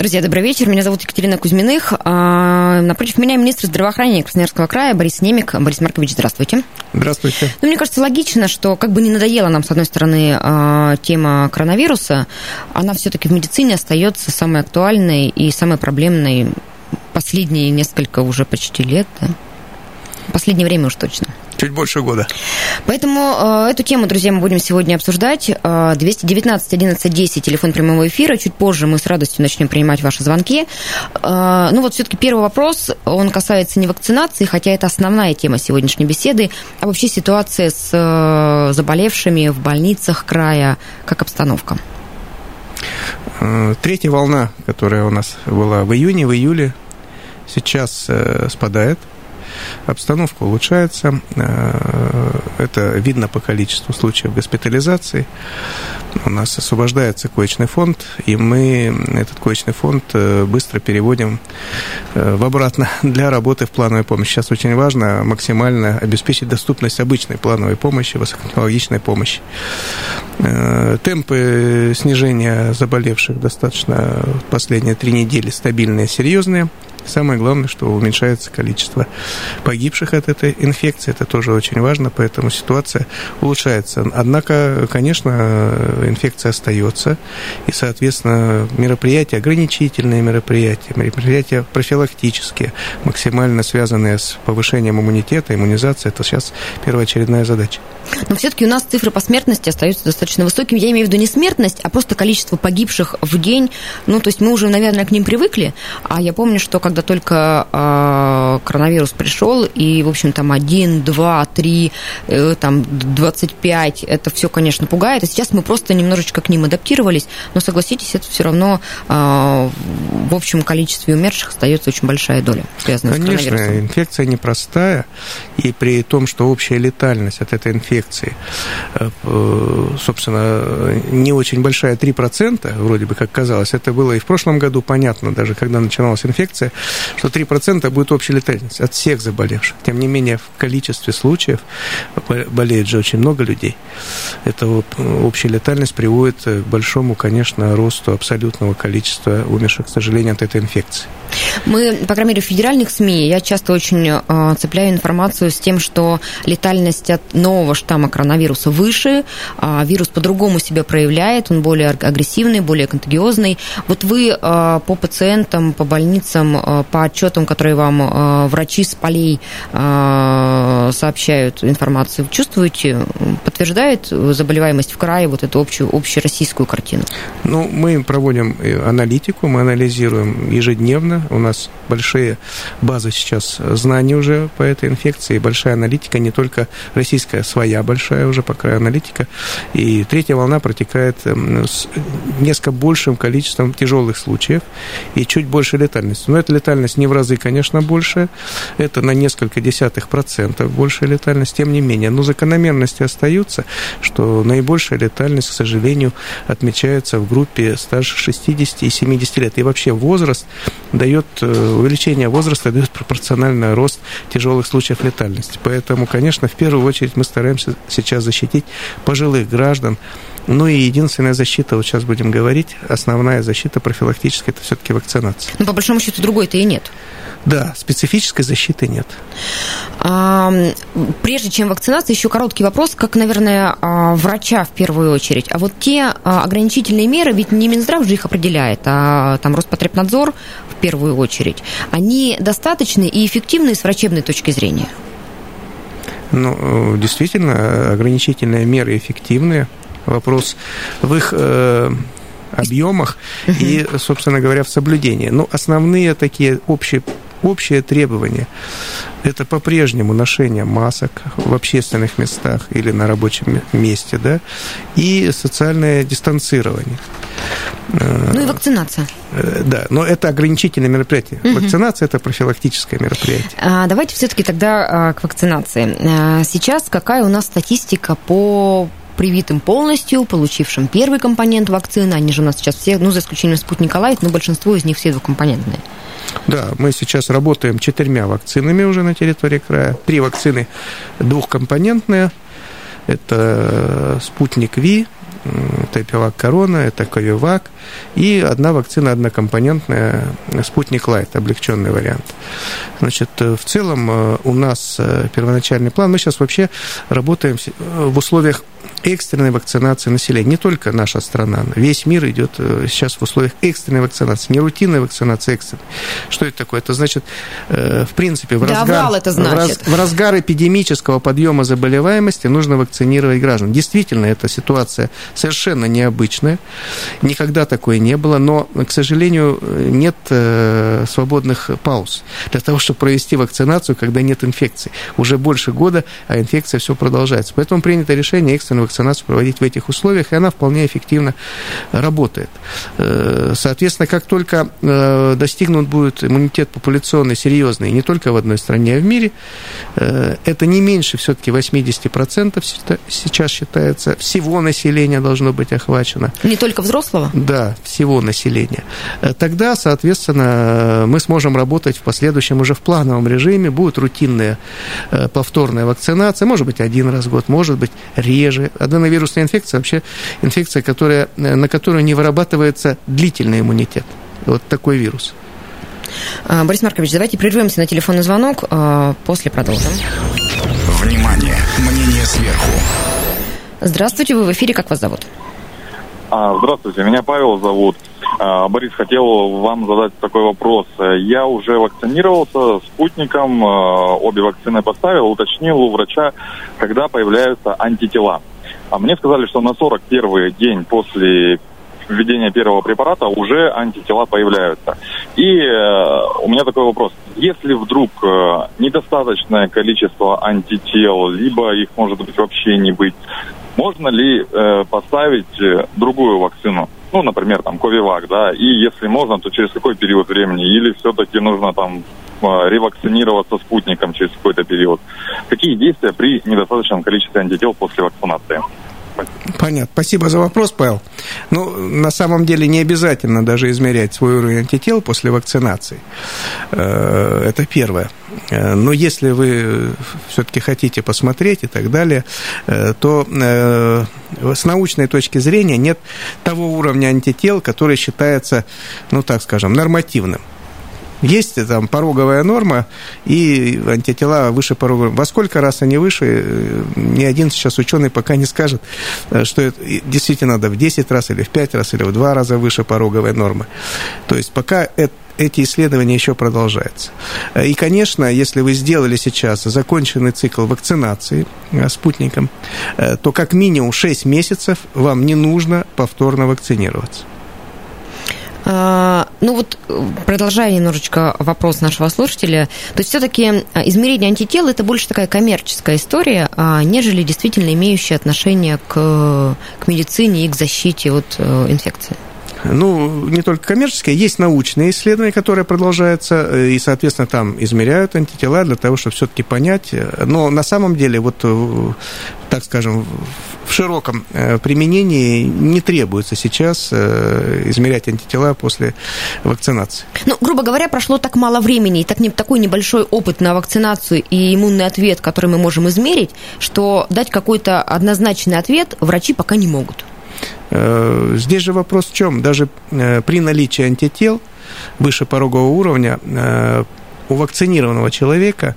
Друзья, добрый вечер. Меня зовут Екатерина Кузьминых. А, напротив меня министр здравоохранения Красноярского края Борис Немик. Борис Маркович, здравствуйте. Здравствуйте. Ну, мне кажется, логично, что как бы не надоела нам, с одной стороны, а, тема коронавируса, она все-таки в медицине остается самой актуальной и самой проблемной последние несколько уже почти лет. Да? Последнее время уж точно. Чуть больше года. Поэтому э, эту тему, друзья, мы будем сегодня обсуждать. Э, 219 11 10, телефон прямого эфира. Чуть позже мы с радостью начнем принимать ваши звонки. Э, ну вот все-таки первый вопрос, он касается не вакцинации, хотя это основная тема сегодняшней беседы, а вообще ситуация с э, заболевшими в больницах края, как обстановка. Третья волна, которая у нас была в июне, в июле, сейчас спадает. Обстановка улучшается. Э, Это видно по количеству случаев госпитализации. У нас освобождается коечный фонд, и мы этот коечный фонд э, быстро переводим э, в обратно для работы в плановой помощи. Сейчас очень важно максимально обеспечить доступность обычной плановой помощи, высокотехнологичной помощи. Темпы снижения заболевших достаточно в последние три недели стабильные, серьезные. Самое главное, что уменьшается количество погибших от этой инфекции. Это тоже очень важно, поэтому ситуация улучшается. Однако, конечно, инфекция остается, и, соответственно, мероприятия, ограничительные мероприятия, мероприятия профилактические, максимально связанные с повышением иммунитета, иммунизацией, это сейчас первоочередная задача. Но все-таки у нас цифры по смертности остаются достаточно высокими. Я имею в виду не смертность, а просто количество погибших в день. Ну, то есть мы уже, наверное, к ним привыкли. А я помню, что когда только э, коронавирус пришел, и, в общем, там 1, 2, 3, э, там 25, это все, конечно, пугает. А сейчас мы просто немножечко к ним адаптировались. Но, согласитесь, это все равно э, в общем количестве умерших остается очень большая доля, связанная Конечно, с коронавирусом. инфекция непростая, и при том, что общая летальность от этой инфекции, э, э, собственно, не очень большая, 3%, вроде бы, как казалось, это было и в прошлом году понятно, даже когда начиналась инфекция, что 3% будет общая летальность от всех заболевших. Тем не менее, в количестве случаев болеет же очень много людей. Эта общая летальность приводит к большому, конечно, росту абсолютного количества умерших, к сожалению, от этой инфекции. Мы, по крайней мере, в федеральных СМИ, я часто очень э, цепляю информацию с тем, что летальность от нового штамма коронавируса выше, а вирус по-другому себя проявляет, он более агрессивный, более контагиозный. Вот вы э, по пациентам, по больницам, э, по отчетам, которые вам э, врачи с полей э, сообщают информацию, чувствуете, подтверждает заболеваемость в крае вот эту общую, общероссийскую картину? Ну, мы проводим аналитику, мы анализируем ежедневно. У нас большие базы сейчас знаний уже по этой инфекции, большая аналитика, не только российская, своя большая уже пока аналитика. И третья волна протекает с несколько большим количеством тяжелых случаев и чуть больше летальности. Но эта летальность не в разы, конечно, больше. Это на несколько десятых процентов большая летальность. Тем не менее, но закономерности остаются, что наибольшая летальность, к сожалению, отмечается в группе старше 60 и 70 лет. И вообще возраст дает, увеличение возраста дает пропорциональный рост тяжелых случаев летальности. Поэтому, конечно, в первую очередь мы стараемся сейчас защитить пожилых граждан, ну и единственная защита, вот сейчас будем говорить, основная защита профилактическая, это все-таки вакцинация. Ну, по большому счету, другой-то и нет. Да, специфической защиты нет. А, прежде чем вакцинация, еще короткий вопрос, как, наверное, а, врача в первую очередь. А вот те а, ограничительные меры, ведь не Минздрав же их определяет, а там Роспотребнадзор в первую очередь, они достаточны и эффективны с врачебной точки зрения? Ну, действительно, ограничительные меры эффективные. Вопрос в их э, объемах и, собственно говоря, в соблюдении. Ну, основные такие общие общее требование – это по-прежнему ношение масок в общественных местах или на рабочем месте, да, и социальное дистанцирование. Ну и вакцинация. Да, но это ограничительное мероприятие. Угу. Вакцинация – это профилактическое мероприятие. А, давайте все-таки тогда к вакцинации. Сейчас какая у нас статистика по привитым полностью, получившим первый компонент вакцины. Они же у нас сейчас все, ну, за исключением спутника Лайт, но большинство из них все двухкомпонентные. Да, мы сейчас работаем четырьмя вакцинами уже на территории края. Три вакцины двухкомпонентные. Это спутник Ви, это Эпивак Корона, это Ковивак, и одна вакцина однокомпонентная, спутник Лайт, облегченный вариант. Значит, в целом у нас первоначальный план, мы сейчас вообще работаем в условиях экстренной вакцинации населения. Не только наша страна, весь мир идет э, сейчас в условиях экстренной вакцинации, не рутинной вакцинации, экстренной. Что это такое? Это значит, э, в принципе, в да, разгар, это значит. В, раз, в разгар эпидемического подъема заболеваемости нужно вакцинировать граждан. Действительно, эта ситуация совершенно необычная, никогда такое не было, но, к сожалению, нет э, свободных пауз для того, чтобы провести вакцинацию, когда нет инфекции. Уже больше года, а инфекция все продолжается. Поэтому принято решение экстренную вакцинацию проводить в этих условиях, и она вполне эффективно работает. Э, соответственно, как только э, достигнут будет иммунитет популяционный серьезный, не только в одной стране, а в мире, э, это не меньше все-таки 80% сейчас считается, всего населения должно быть охвачено. Не только взрослого? Да, всего населения. Тогда, соответственно, мы сможем работать в последующем уже в плановом режиме, будет рутинная повторная вакцинация, может быть, один раз в год, может быть, реже, аденовирусная инфекция вообще инфекция, которая, э, на которую не вырабатывается длительный иммунитет. Вот такой вирус. А, Борис Маркович, давайте прервемся на телефонный звонок, а, после продолжим. Внимание! Мнение сверху. Здравствуйте, вы в эфире, как вас зовут? А, здравствуйте, меня Павел зовут. Борис, хотел вам задать такой вопрос. Я уже вакцинировался спутником, обе вакцины поставил, уточнил у врача, когда появляются антитела. А мне сказали, что на 41 день после введения первого препарата уже антитела появляются. И э, у меня такой вопрос. Если вдруг э, недостаточное количество антител, либо их может быть вообще не быть, можно ли э, поставить другую вакцину? Ну, например, там, Ковивак, да, и если можно, то через какой период времени? Или все-таки нужно там ревакцинироваться спутником через какой-то период? Какие действия при недостаточном количестве антител после вакцинации? Понятно. Спасибо за вопрос, Павел. Ну, на самом деле не обязательно даже измерять свой уровень антител после вакцинации. Э, это первое. Э, но если вы все-таки хотите посмотреть и так далее, э, то с научной точки зрения нет того уровня антител, который считается, ну так скажем, нормативным. Есть там пороговая норма и антитела выше пороговой. Во сколько раз они выше, э, ни один сейчас ученый пока не скажет, э, что это действительно надо в 10 раз или в 5 раз или в 2 раза выше пороговой нормы. То есть пока это эти исследования еще продолжаются. Э, и, конечно, если вы сделали сейчас законченный цикл вакцинации спутником, то как минимум 6 месяцев вам не нужно повторно вакцинироваться. А, ну вот, продолжая немножечко вопрос нашего слушателя, то есть все-таки а, измерение антител это больше такая коммерческая история, а, нежели действительно имеющая отношение к, к медицине и к защите от э, инфекции ну, не только коммерческие, есть научные исследования, которые продолжаются, э, и, соответственно, там измеряют антитела для того, чтобы все-таки понять. Но на самом деле, вот, э, так скажем, в широком э, применении не требуется сейчас измерять антитела после вакцинации. Ну, грубо говоря, прошло так мало времени, и так, не, такой небольшой опыт на вакцинацию и иммунный ответ, который мы можем измерить, что дать какой-то однозначный ответ врачи пока не могут. Э, здесь же вопрос в чем? Даже э, при наличии антител выше порогового уровня э, у вакцинированного человека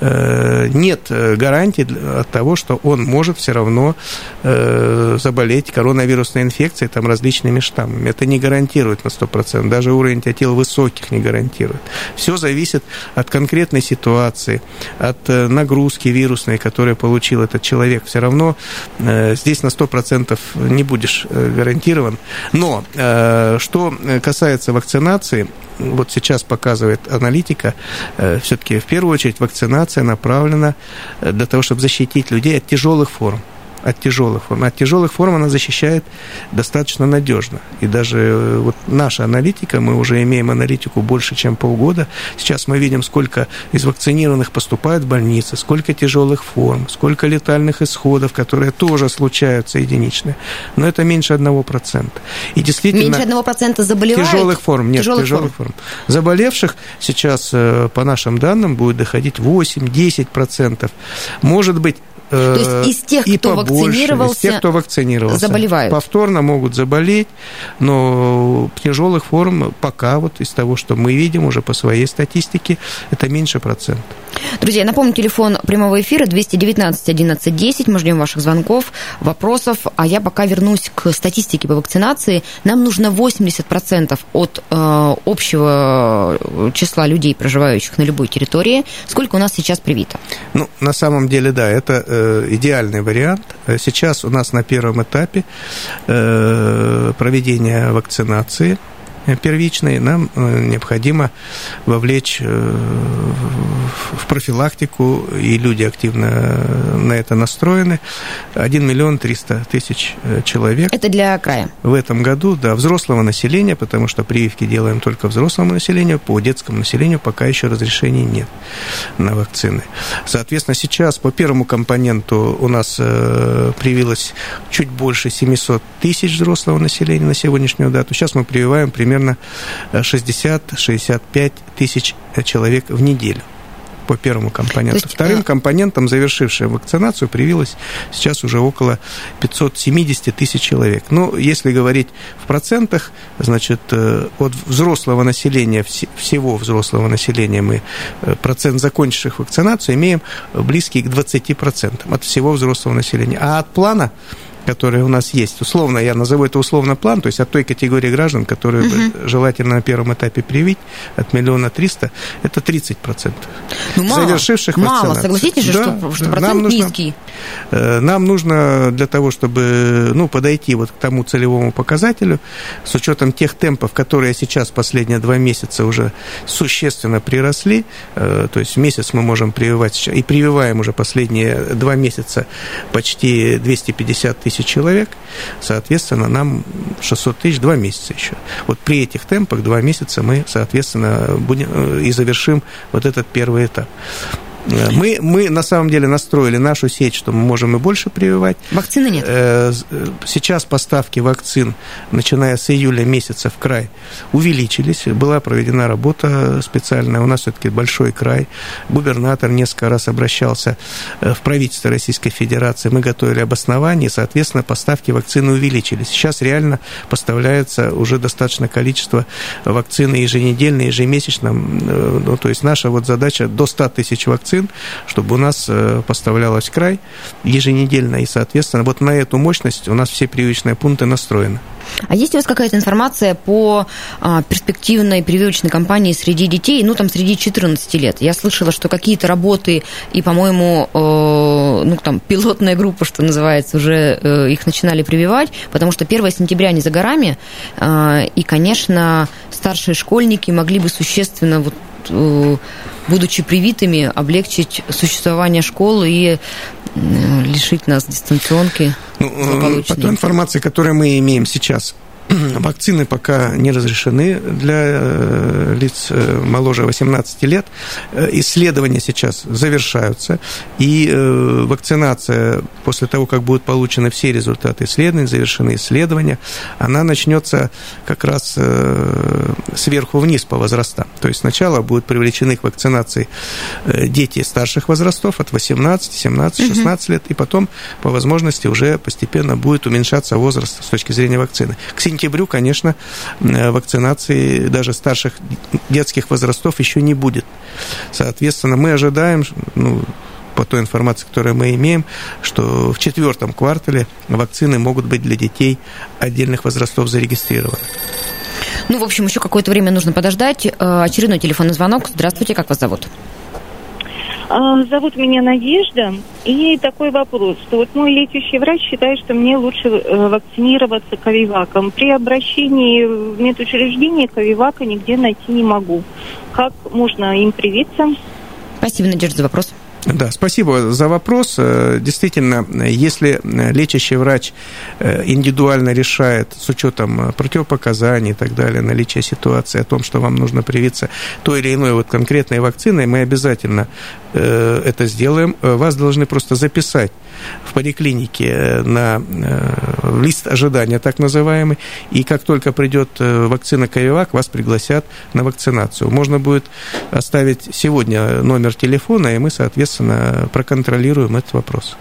э, нет э, гарантии от того, что он может все равно э, заболеть коронавирусной инфекцией, там, различными штаммами. Это не гарантирует на 100%. Даже уровень антител высоких не гарантирует. Все зависит от конкретной ситуации, от нагрузки вирусной, которую получил этот человек. Все равно здесь на 100% не будешь гарантирован. Но что касается вакцинации, вот сейчас показывает аналитика, все-таки в первую очередь вакцинация направлена э, для того, чтобы защитить людей от тяжелых форм от тяжелых форм. От тяжелых форм она защищает достаточно надежно. И даже э, вот наша аналитика, мы уже имеем аналитику больше, чем полгода. Сейчас мы видим, сколько из вакцинированных поступает в больницы, сколько тяжелых форм, сколько летальных исходов, которые тоже случаются единичные. Но это меньше 1%. И действительно... Меньше 1% заболевают? Тяжелых форм, нет, тяжелых, тяжелых форм. форм. Заболевших сейчас, э, по нашим данным, будет доходить 8-10%. Может быть, то есть из тех, и кто побольше, вакцинировался, из тех, кто вакцинировался, заболевают. Повторно могут заболеть, но тяжелых форм пока вот из того, что мы видим уже по своей статистике, это меньше процент. Друзья, напомню, телефон прямого эфира 219 11 10. Мы ждем ваших звонков, вопросов. А я пока вернусь к статистике по вакцинации. Нам нужно 80% от э, общего числа людей, проживающих на любой территории. Сколько у нас сейчас привито? Ну, на самом деле, да, это э, идеальный вариант. Сейчас у нас на первом этапе э, проведения вакцинации – первичной, нам э, необходимо вовлечь э, в профилактику, и люди активно на это настроены, 1 миллион 300 тысяч э, человек. Это для края? В этом году, да, взрослого населения, потому что прививки делаем только взрослому населению, по детскому населению пока еще разрешений нет на вакцины. Соответственно, сейчас по первому компоненту у нас привилось чуть больше 700 тысяч взрослого населения на сегодняшнюю дату. Сейчас мы прививаем примерно примерно 60-65 э, тысяч э, человек в неделю по первому компоненту. Есть, Вторым э... компонентом, завершившим вакцинацию, привилось сейчас уже около 570 тысяч человек. Ну, если говорить в процентах, значит, от взрослого населения, всего взрослого населения мы процент закончивших вакцинацию имеем близкий к 20% от всего взрослого населения. А от плана которые у нас есть. Условно, я назову это условно план, то есть от той категории граждан, которые угу. желательно на первом этапе привить, от миллиона триста, это 30 процентов. Ну, мало, Завершивших мало, согласитесь же, да, что, что процент нам нужно, низкий. Э, нам нужно для того, чтобы ну, подойти вот к тому целевому показателю, с учетом тех темпов, которые сейчас последние два месяца уже существенно приросли, э, то есть в месяц мы можем прививать, и прививаем уже последние два месяца почти 250 тысяч тысяч человек, соответственно, нам 600 тысяч два месяца еще. Вот при этих темпах два месяца мы, соответственно, будем э, и завершим вот этот первый этап. Э, мы, мы на самом деле настроили нашу сеть, что мы можем и больше прививать. Вакцины нет? Э, э, сейчас поставки вакцин, начиная с июля месяца в край, увеличились. Была проведена работа специальная. У нас все-таки большой край. Губернатор несколько раз обращался в правительство Российской Федерации. Мы готовили обоснование, и, соответственно, поставки вакцины увеличились. Сейчас реально поставляется уже достаточное количество вакцины еженедельно, ежемесячно. Ну, то есть наша вот задача до 100 тысяч вакцин вакцин, чтобы у нас э, поставлялось край еженедельно, и, соответственно, вот на эту мощность у нас все прививочные пункты настроены. А есть у вас какая-то информация по а, перспективной прививочной кампании среди детей, ну, там, среди 14 лет? Я слышала, что какие-то работы, и, по-моему, э, ну, там, пилотная группа, что называется, уже э, их начинали прививать, потому что 1 сентября не за горами, э, и, конечно, старшие школьники могли бы существенно вот Э, будучи привитыми, облегчить существование школы и э, лишить нас дистанционки. Ну, по той информации, которую мы имеем сейчас, Вакцины пока не разрешены для э, лиц э, моложе 18 лет. Э, исследования сейчас завершаются, и вакцинация после того, как будут получены все результаты исследований, завершены исследования, она начнется как раз сверху вниз по возрастам. То есть сначала будут привлечены к вакцинации дети старших возрастов от 18, 17, 16 лет, и потом по возможности уже постепенно будет уменьшаться возраст с точки зрения вакцины. К сентябрю, конечно, э, вакцинации даже старших детских возрастов еще не будет. Соответственно, мы ожидаем, ну, по той информации, которую мы имеем, что в четвертом квартале вакцины могут быть для детей отдельных возрастов зарегистрированы. Ну, в общем, еще какое-то время нужно подождать. Э, очередной телефонный звонок. Здравствуйте, как вас зовут? А, зовут меня Надежда. И такой вопрос, что вот мой лечащий врач считает, что мне лучше э, вакцинироваться ковиваком. При обращении в медучреждение ковивака нигде найти не могу. Как можно им привиться? Спасибо, Надежда, за вопрос. Да, спасибо за вопрос. Э, действительно, если лечащий врач э, индивидуально решает с учетом противопоказаний и так далее, наличия ситуации о том, что вам нужно привиться той или иной вот конкретной вакциной, мы обязательно э, это сделаем. Вас должны просто записать в поликлинике на лист ожидания, так называемый, и как только придет вакцина Ковивак, вас пригласят на вакцинацию. Можно будет оставить сегодня номер телефона, и мы, соответственно, соответственно, проконтролируем этот вопрос.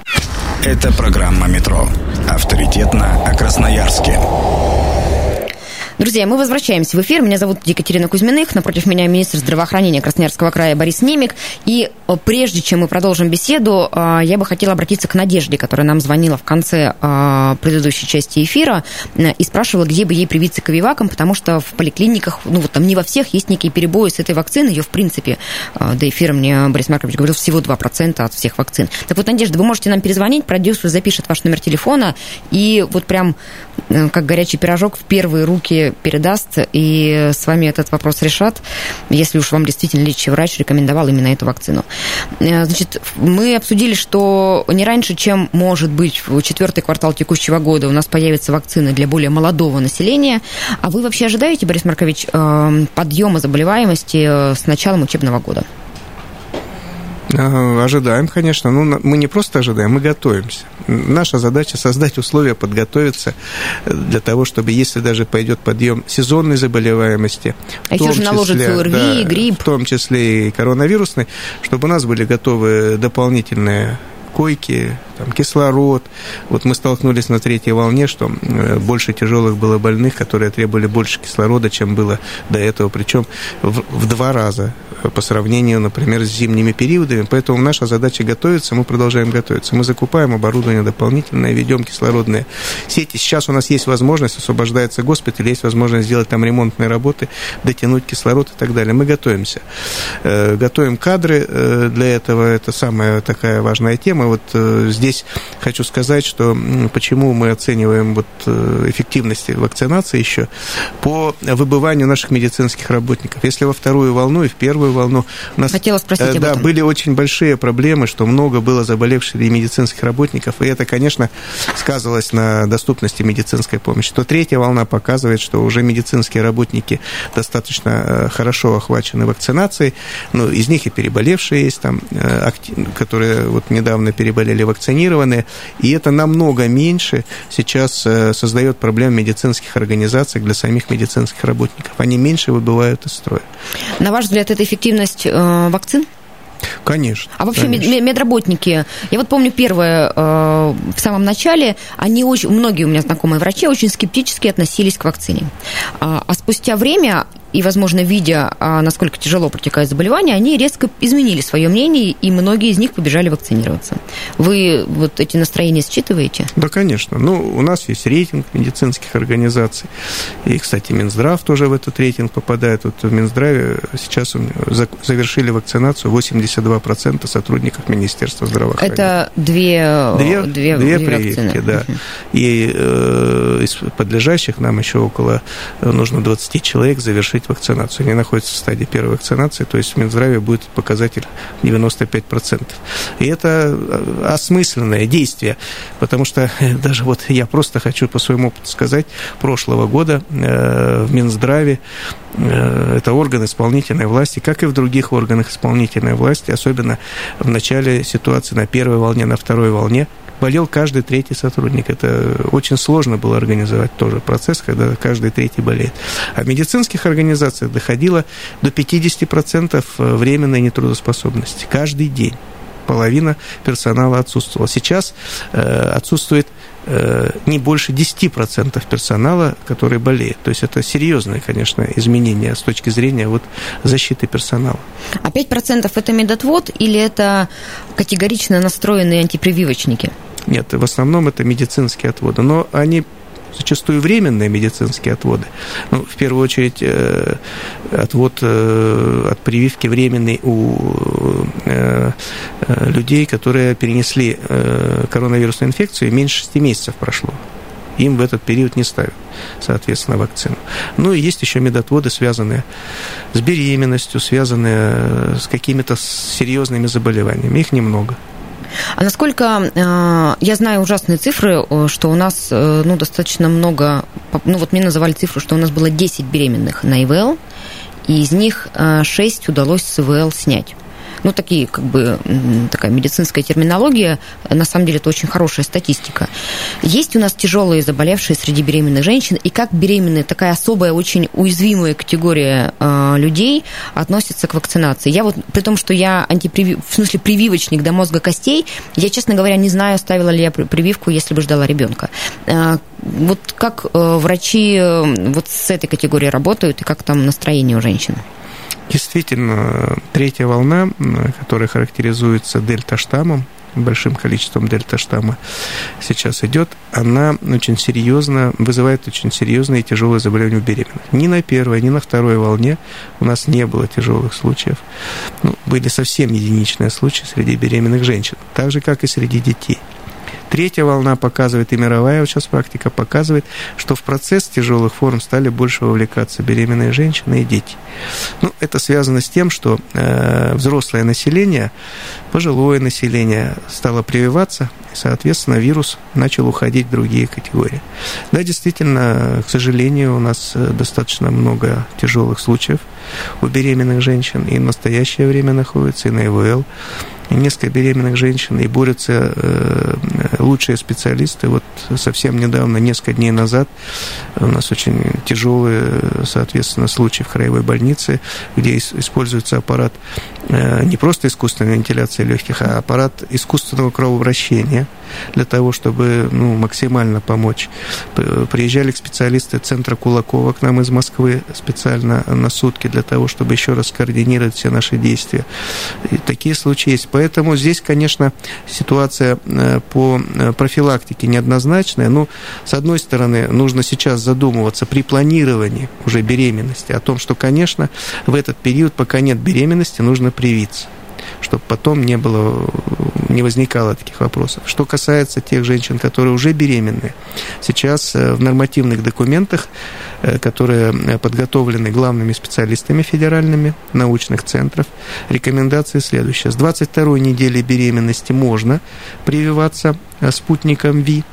Это программа «Метро». Авторитетно о Красноярске. Друзья, мы возвращаемся в эфир. Меня зовут Екатерина Кузьминых. Напротив меня министр здравоохранения Красноярского края Борис Немик. И э, прежде чем мы продолжим беседу, э, я бы хотела обратиться к Надежде, которая нам звонила в конце э, предыдущей части эфира и спрашивала, где бы ей привиться ковиваком, потому что в поликлиниках, ну вот там не во всех есть некие перебои с этой вакциной. Ее, в принципе, до эфира мне Борис Маркович говорил, всего 2% от всех вакцин. Так вот, Надежда, вы можете нам перезвонить, продюсер запишет ваш номер телефона, и вот прям как горячий пирожок в первые руки передаст, и с вами этот вопрос решат, если уж вам действительно лечащий врач рекомендовал именно эту вакцину. Э, значит, мы обсудили, что не раньше, чем может быть в четвертый квартал текущего года у нас появится вакцина для более молодого населения. А вы вообще ожидаете, Борис Маркович, э, подъема заболеваемости э, с началом учебного года? Ожидаем, конечно. Ну, мы не просто ожидаем, мы готовимся. Наша задача создать условия, подготовиться для того, чтобы, если даже пойдет подъем сезонной заболеваемости, а еще же наложится ОРВИ, да, грипп. в том числе и коронавирусный, чтобы у нас были готовы дополнительные койки, там, кислород. Вот мы столкнулись на третьей волне, что больше тяжелых было больных, которые требовали больше кислорода, чем было до этого, причем в, в два раза по сравнению, например, с зимними периодами. Поэтому наша задача готовиться, мы продолжаем готовиться. Мы закупаем оборудование дополнительное, ведем кислородные сети. Сейчас у нас есть возможность, освобождается госпиталь, есть возможность сделать там ремонтные работы, дотянуть кислород и так далее. Мы готовимся. Э, готовим кадры э, для этого, это самая такая важная тема. Вот здесь здесь хочу сказать, что почему мы оцениваем вот э, эффективность вакцинации еще по выбыванию наших медицинских работников. Если во вторую волну и в первую волну у нас Хотела спросить э, да, были очень большие проблемы, что много было заболевших и медицинских работников, и это, конечно, сказывалось на доступности медицинской помощи. То третья волна показывает, что уже медицинские работники достаточно э, хорошо охвачены вакцинацией, ну, из них и переболевшие есть там, которые вот недавно переболели санкционированы, и это намного меньше сейчас э, создает проблем медицинских организациях для самих медицинских работников. Они меньше выбывают из строя. На ваш взгляд, это эффективность э, вакцин? Конечно. А вообще конечно. медработники, я вот помню первое, э, в самом начале, они очень, многие у меня знакомые врачи очень скептически относились к вакцине. А, а спустя время и, возможно, видя, а, насколько тяжело протекает заболевание, они резко изменили свое мнение, и многие из них побежали вакцинироваться. Вы вот эти настроения считываете? Да, конечно. Ну, у нас есть рейтинг медицинских организаций. И, кстати, Минздрав тоже в этот рейтинг попадает. Вот в Минздраве сейчас завершили вакцинацию 82% сотрудников Министерства здравоохранения. Это две, две, две, две, две прививки, да. Угу. И э, из подлежащих нам еще около, э, нужно 20 человек завершить завершить вакцинацию. Они находятся в стадии первой вакцинации, то есть в Минздраве будет показатель 95%. И это э, осмысленное действие, потому что даже вот я просто хочу по своему опыту сказать, прошлого года э, в Минздраве э, это орган исполнительной власти, как и в других органах исполнительной власти, особенно в начале ситуации на первой волне, на второй волне, болел каждый третий сотрудник. Это очень сложно было организовать тоже процесс, когда каждый третий болеет. А в медицинских организациях доходило до 50% временной нетрудоспособности каждый день половина персонала отсутствовала. Сейчас э, отсутствует э, не больше 10% персонала, который болеет. То есть это серьезное, конечно, изменение с точки зрения вот защиты персонала. А 5% это медотвод или это категорично настроенные антипрививочники? Нет, в основном это медицинские отводы, но они зачастую временные медицинские отводы. Ну, в первую очередь, э, отвод э, от прививки временный у э, людей, которые перенесли коронавирусную инфекцию, меньше 6 месяцев прошло. Им в этот период не ставят, соответственно, вакцину. Ну и есть еще медотводы, связанные с беременностью, связанные с какими-то серьезными заболеваниями. Их немного. А насколько э, я знаю ужасные цифры, что у нас э, ну, достаточно много, ну вот мне называли цифру, что у нас было 10 беременных на ИВЛ, и из них 6 удалось с ИВЛ снять ну, такие, как бы, такая медицинская терминология, на самом деле это очень хорошая статистика. Есть у нас тяжелые заболевшие среди беременных женщин, и как беременные, такая особая, очень уязвимая категория э, людей относится к вакцинации. Я вот, при том, что я антипривив... в смысле прививочник до мозга костей, я, честно говоря, не знаю, ставила ли я прививку, если бы ждала ребенка. Э, вот как э, врачи э, вот с этой категорией работают, и как там настроение у женщин? Действительно, третья волна, которая характеризуется дельта-штаммом, большим количеством дельта-штамма сейчас идет, она очень серьезно, вызывает очень серьезные и тяжелые заболевания у беременных. Ни на первой, ни на второй волне у нас не было тяжелых случаев. Ну, были совсем единичные случаи среди беременных женщин, так же, как и среди детей. Третья волна показывает, и мировая сейчас практика показывает, что в процесс тяжелых форм стали больше вовлекаться беременные женщины и дети. Ну, это связано с тем, что э, взрослое население, пожилое население стало прививаться, и, соответственно, вирус начал уходить в другие категории. Да, действительно, к сожалению, у нас э, достаточно много тяжелых случаев у беременных женщин, и в настоящее время находится, и на ИВЛ несколько беременных женщин, и борются э, лучшие специалисты. Вот совсем недавно, несколько дней назад, у нас очень тяжелые, соответственно, случаи в краевой больнице, где используется аппарат э, не просто искусственной вентиляции легких, а аппарат искусственного кровообращения для того, чтобы ну, максимально помочь. Приезжали специалисты центра Кулакова к нам из Москвы специально на сутки для того, чтобы еще раз координировать все наши действия. И такие случаи есть. Поэтому здесь, конечно, ситуация э, по э, профилактике неоднозначная. Ну, с одной стороны, нужно сейчас задумываться при планировании уже беременности о том, что, конечно, в этот период, пока нет беременности, нужно привиться чтобы потом не было, не возникало таких вопросов. Что касается тех женщин, которые уже беременны, сейчас э, в нормативных документах, э, которые подготовлены главными специалистами федеральными научных центров, рекомендации следующие. С 22 недели беременности можно прививаться э, спутником ВИ.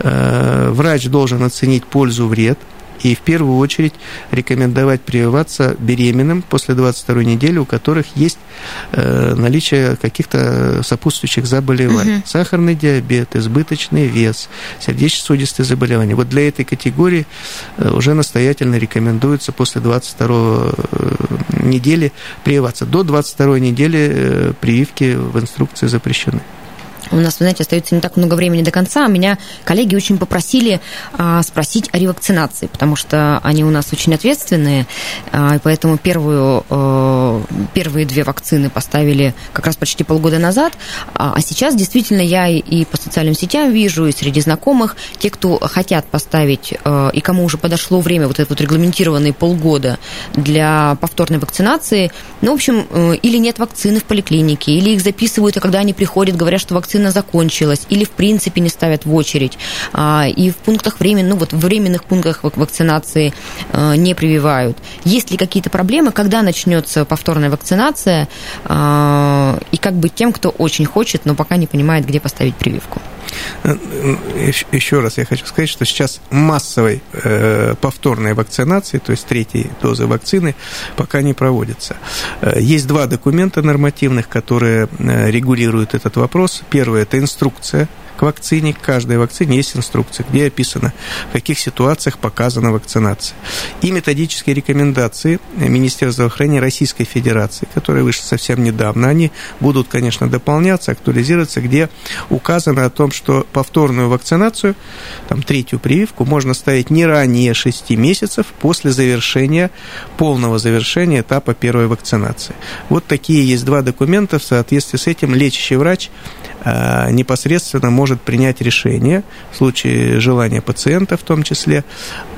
Врач должен оценить пользу-вред – и в первую очередь рекомендовать прививаться беременным после 22 недели, у которых есть э, наличие каких-то сопутствующих заболеваний. Угу. Сахарный диабет, избыточный вес, сердечно-сосудистые заболевания. Вот для этой категории э, уже настоятельно рекомендуется после 22 э, недели прививаться. До 22 недели э, прививки в инструкции запрещены. У нас, вы знаете, остается не так много времени до конца. Меня коллеги очень попросили а, спросить о ревакцинации, потому что они у нас очень ответственные, а, и поэтому первую, а, первые две вакцины поставили как раз почти полгода назад, а, а сейчас действительно я и по социальным сетям вижу, и среди знакомых, те, кто хотят поставить, а, и кому уже подошло время, вот этот вот регламентированные полгода для повторной вакцинации, ну, в общем, э, или нет вакцины в поликлинике, или их записывают, а когда они приходят, говорят, что вакцина вакцина закончилась, или в принципе не ставят в очередь. А, и в пунктах времени, ну вот в временных пунктах вакцинации а, не прививают. Есть ли какие-то проблемы, когда начнется повторная вакцинация, а, и как быть тем, кто очень хочет, но пока не понимает, где поставить прививку? Еще раз я хочу сказать, что сейчас массовой э, повторной вакцинации, то есть третьей дозы вакцины, пока не проводится. Э, есть два документа нормативных, которые э, регулируют этот вопрос. Первый – это инструкция к вакцине, к каждой вакцине есть инструкция, где описано, в каких ситуациях показана вакцинация. И методические рекомендации Министерства здравоохранения Российской Федерации, которые вышли совсем недавно, они будут, конечно, дополняться, актуализироваться, где указано о том, что повторную вакцинацию, там, третью прививку, можно ставить не ранее 6 месяцев после завершения, полного завершения этапа первой вакцинации. Вот такие есть два документа, в соответствии с этим лечащий врач непосредственно может принять решение в случае желания пациента в том числе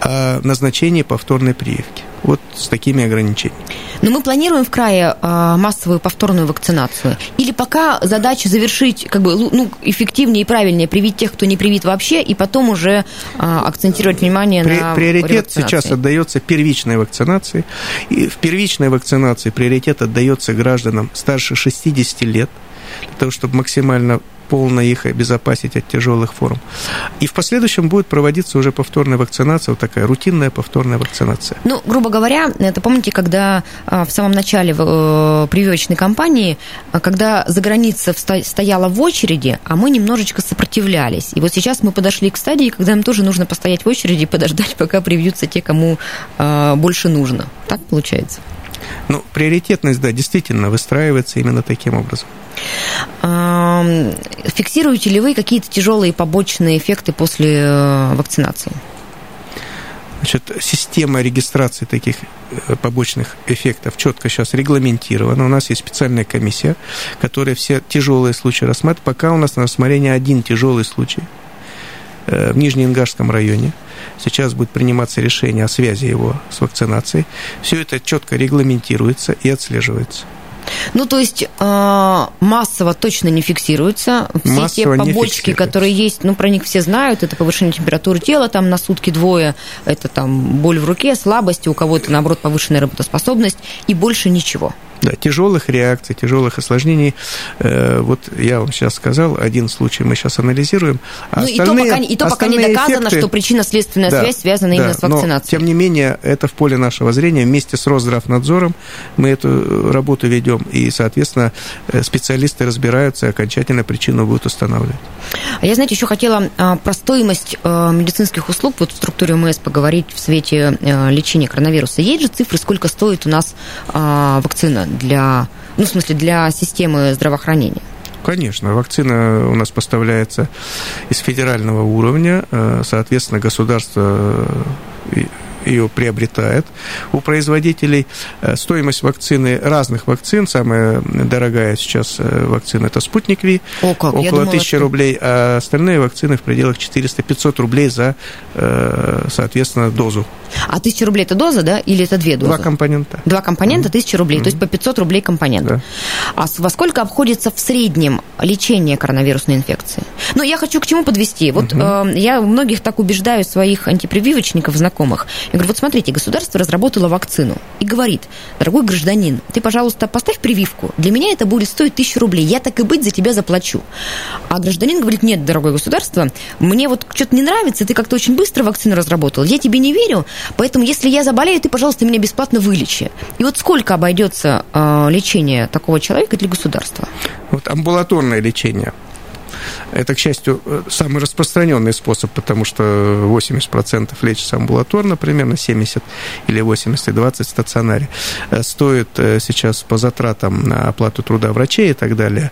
о назначении повторной прививки. Вот с такими ограничениями. Но мы планируем в крае а, массовую повторную вакцинацию? Или пока задача завершить, как бы, ну, эффективнее и правильнее привить тех, кто не привит вообще, и потом уже а, акцентировать внимание При, на Приоритет сейчас отдается первичной вакцинации. И в первичной вакцинации приоритет отдается гражданам старше 60 лет, для того, чтобы максимально полно их обезопасить от тяжелых форм. И в последующем будет проводиться уже повторная вакцинация, вот такая рутинная повторная вакцинация. Ну, грубо говоря, это помните, когда а, в самом начале э, прививочной кампании, а, когда за граница стояла в очереди, а мы немножечко сопротивлялись. И вот сейчас мы подошли к стадии, когда нам тоже нужно постоять в очереди и подождать, пока привьются те, кому а, больше нужно. Так получается? Ну, приоритетность, да, действительно выстраивается именно таким образом. Фиксируете ли вы какие-то тяжелые побочные эффекты после э, вакцинации? Значит, система регистрации таких э, побочных эффектов четко сейчас регламентирована. У нас есть специальная комиссия, которая все тяжелые случаи рассматривает. Пока у нас на рассмотрении один тяжелый случай э, в Нижнеингашском районе. Сейчас будет приниматься решение о связи его с вакцинацией. Все это четко регламентируется и отслеживается. Ну, то есть э, массово точно не фиксируется. Все массово те побочки, которые есть, ну, про них все знают. Это повышение температуры тела там на сутки двое, это там боль в руке, слабость, у кого-то, наоборот, повышенная работоспособность и больше ничего. Да, тяжелых реакций, тяжелых осложнений. Э, вот я вам сейчас сказал, один случай мы сейчас анализируем. А ну, и то, пока, и то пока не доказано, эффекты, что причинно-следственная да, связь связана да, именно с вакцинацией. Но, тем не менее, это в поле нашего зрения. Вместе с Росздравнадзором мы эту работу ведем, и, соответственно, э, специалисты разбираются, и окончательно причину будут устанавливать. А я, знаете, еще хотела а, про стоимость а, медицинских услуг вот в структуре ОМС поговорить в свете лечения коронавируса. Есть же цифры, сколько стоит у нас вакцина для, ну, в смысле, для системы здравоохранения? Конечно, вакцина у нас поставляется из федерального уровня, э, соответственно, государство э, ее приобретает у производителей. Э, стоимость вакцины, разных вакцин, самая дорогая сейчас э, вакцина это «Спутник Ви», О, как? около тысячи рублей, а остальные вакцины в пределах 400-500 рублей за, э, соответственно, дозу. А тысяча рублей это доза, да, или это две дозы? Два компонента. Два компонента, тысяча рублей, mm-hmm. то есть по 500 рублей компонент. Да. А во сколько обходится в среднем лечение коронавирусной инфекции? Ну, я хочу к чему подвести. Вот mm-hmm. э, я многих так убеждаю своих антипрививочников, знакомых. Я говорю, вот смотрите, государство разработало вакцину и говорит, дорогой гражданин, ты, пожалуйста, поставь прививку. Для меня это будет стоить тысячу рублей. Я так и быть за тебя заплачу. А гражданин говорит, нет, дорогое государство, мне вот что-то не нравится, ты как-то очень быстро вакцину разработал. Я тебе не верю, поэтому если я заболею, ты, пожалуйста, меня бесплатно вылечи. И вот сколько обойдется э, лечение такого человека для государства? Вот амбулаторное лечение – это, к счастью, самый распространенный способ, потому что 80% лечится амбулаторно, примерно 70 или 80 и 20 в стационаре. Э, стоит э, сейчас по затратам на оплату труда врачей и так далее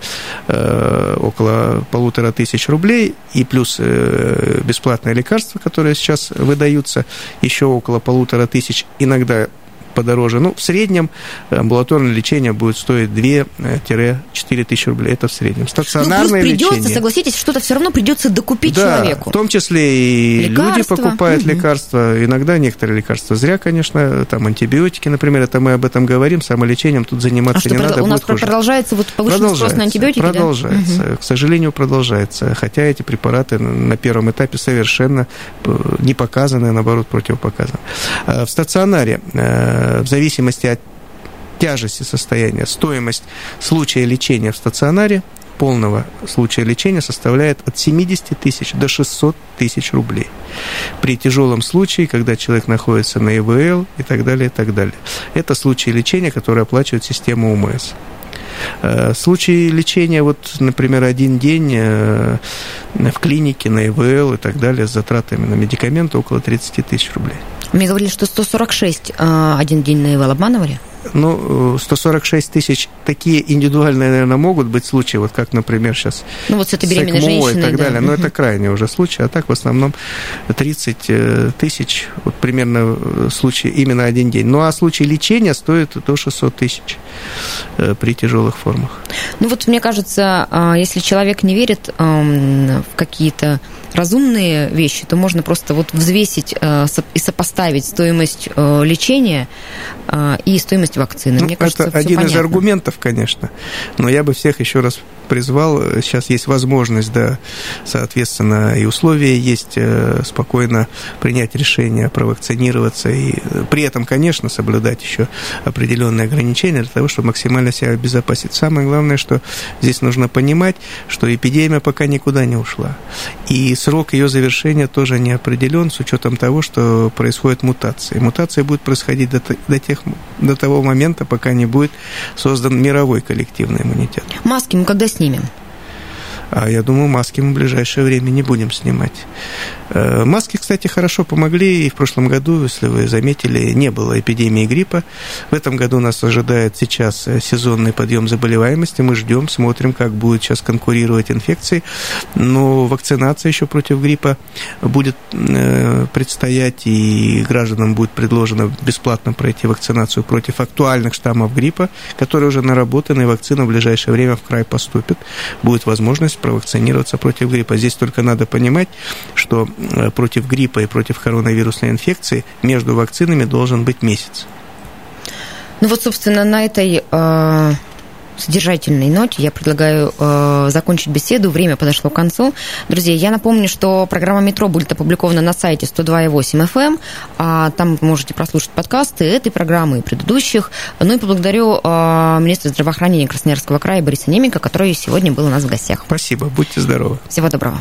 э, около полутора тысяч рублей, и плюс бесплатные лекарства, которые сейчас выдаются, еще около полутора тысяч, иногда подороже. Ну, в среднем амбулаторное лечение будет стоить 2-4 тысячи рублей. Это в среднем. Стационарное ну, придется, лечение. согласитесь, что-то все равно придется докупить да, человеку. в том числе и лекарства. люди покупают угу. лекарства. Иногда некоторые лекарства зря, конечно. Там антибиотики, например, это мы об этом говорим. Самолечением тут заниматься а не что, надо. У нас хуже. продолжается вот повышенный спрос на антибиотики, Продолжается. Да? К сожалению, продолжается. Хотя эти препараты на первом этапе совершенно э, не показаны, наоборот, противопоказаны. А в стационаре э, в зависимости от тяжести состояния, стоимость случая лечения в стационаре, полного случая лечения составляет от 70 тысяч до 600 тысяч рублей. При тяжелом случае, когда человек находится на ИВЛ и так далее, и так далее. Это случаи лечения, которые оплачивает система УМС. Э, случаи лечения, вот, например, один день э, в клинике на ИВЛ и так далее с затратами на медикаменты около 30 тысяч рублей. Мне говорили, что 146 э, один день на ИВЛ обманывали? Ну, 146 тысяч, такие индивидуальные, наверное, могут быть случаи, вот как, например, сейчас ну, вот с этой беременной женщиной, и так да. далее, но угу. это крайний уже случай, а так в основном 30 э, тысяч, вот примерно э, случай именно один день. Ну, а случай лечения стоит до 600 тысяч. э, при тяжелых формах. Ну вот мне кажется, а, если человек не верит в какие-то разумные вещи, то можно просто вот взвесить э, и сопоставить стоимость э, лечения и стоимость вакцины. Ну, Мне кажется, это один понятно. из аргументов, конечно. Но я бы всех еще раз призвал. Сейчас есть возможность, да, соответственно, и условия есть спокойно принять решение провакцинироваться и при этом, конечно, соблюдать еще определенные ограничения для того, чтобы максимально себя обезопасить. Самое главное, что здесь нужно понимать, что эпидемия пока никуда не ушла. И срок ее завершения тоже не определен с учетом того, что происходит мутация. Мутация будет происходить до, до, тех, до того момента, пока не будет создан мировой коллективный иммунитет. Маски мы когда снимем? А я думаю, маски мы в ближайшее время не будем снимать. Э, маски, кстати, хорошо помогли. И в прошлом году, если вы заметили, не было эпидемии гриппа. В этом году нас ожидает сейчас э, сезонный подъем заболеваемости. Мы ждем, смотрим, как будет сейчас конкурировать инфекции. Но вакцинация еще против гриппа будет э, предстоять, и гражданам будет предложено бесплатно пройти вакцинацию против актуальных штаммов гриппа, которые уже наработаны, и вакцина в ближайшее время в край поступит. Будет возможность провакцинироваться против гриппа. Здесь только надо понимать, что против гриппа и против коронавирусной инфекции между вакцинами должен быть месяц. Ну вот, собственно, на этой э, содержательной ноте я предлагаю э, закончить беседу. Время подошло к концу. Друзья, я напомню, что программа «Метро» будет опубликована на сайте 102.8 FM. Эм, а там вы можете прослушать подкасты этой программы и предыдущих. Ну и поблагодарю э, министра здравоохранения Красноярского края Бориса Немика, который сегодня был у нас в гостях. Спасибо, будьте здоровы. Всего доброго.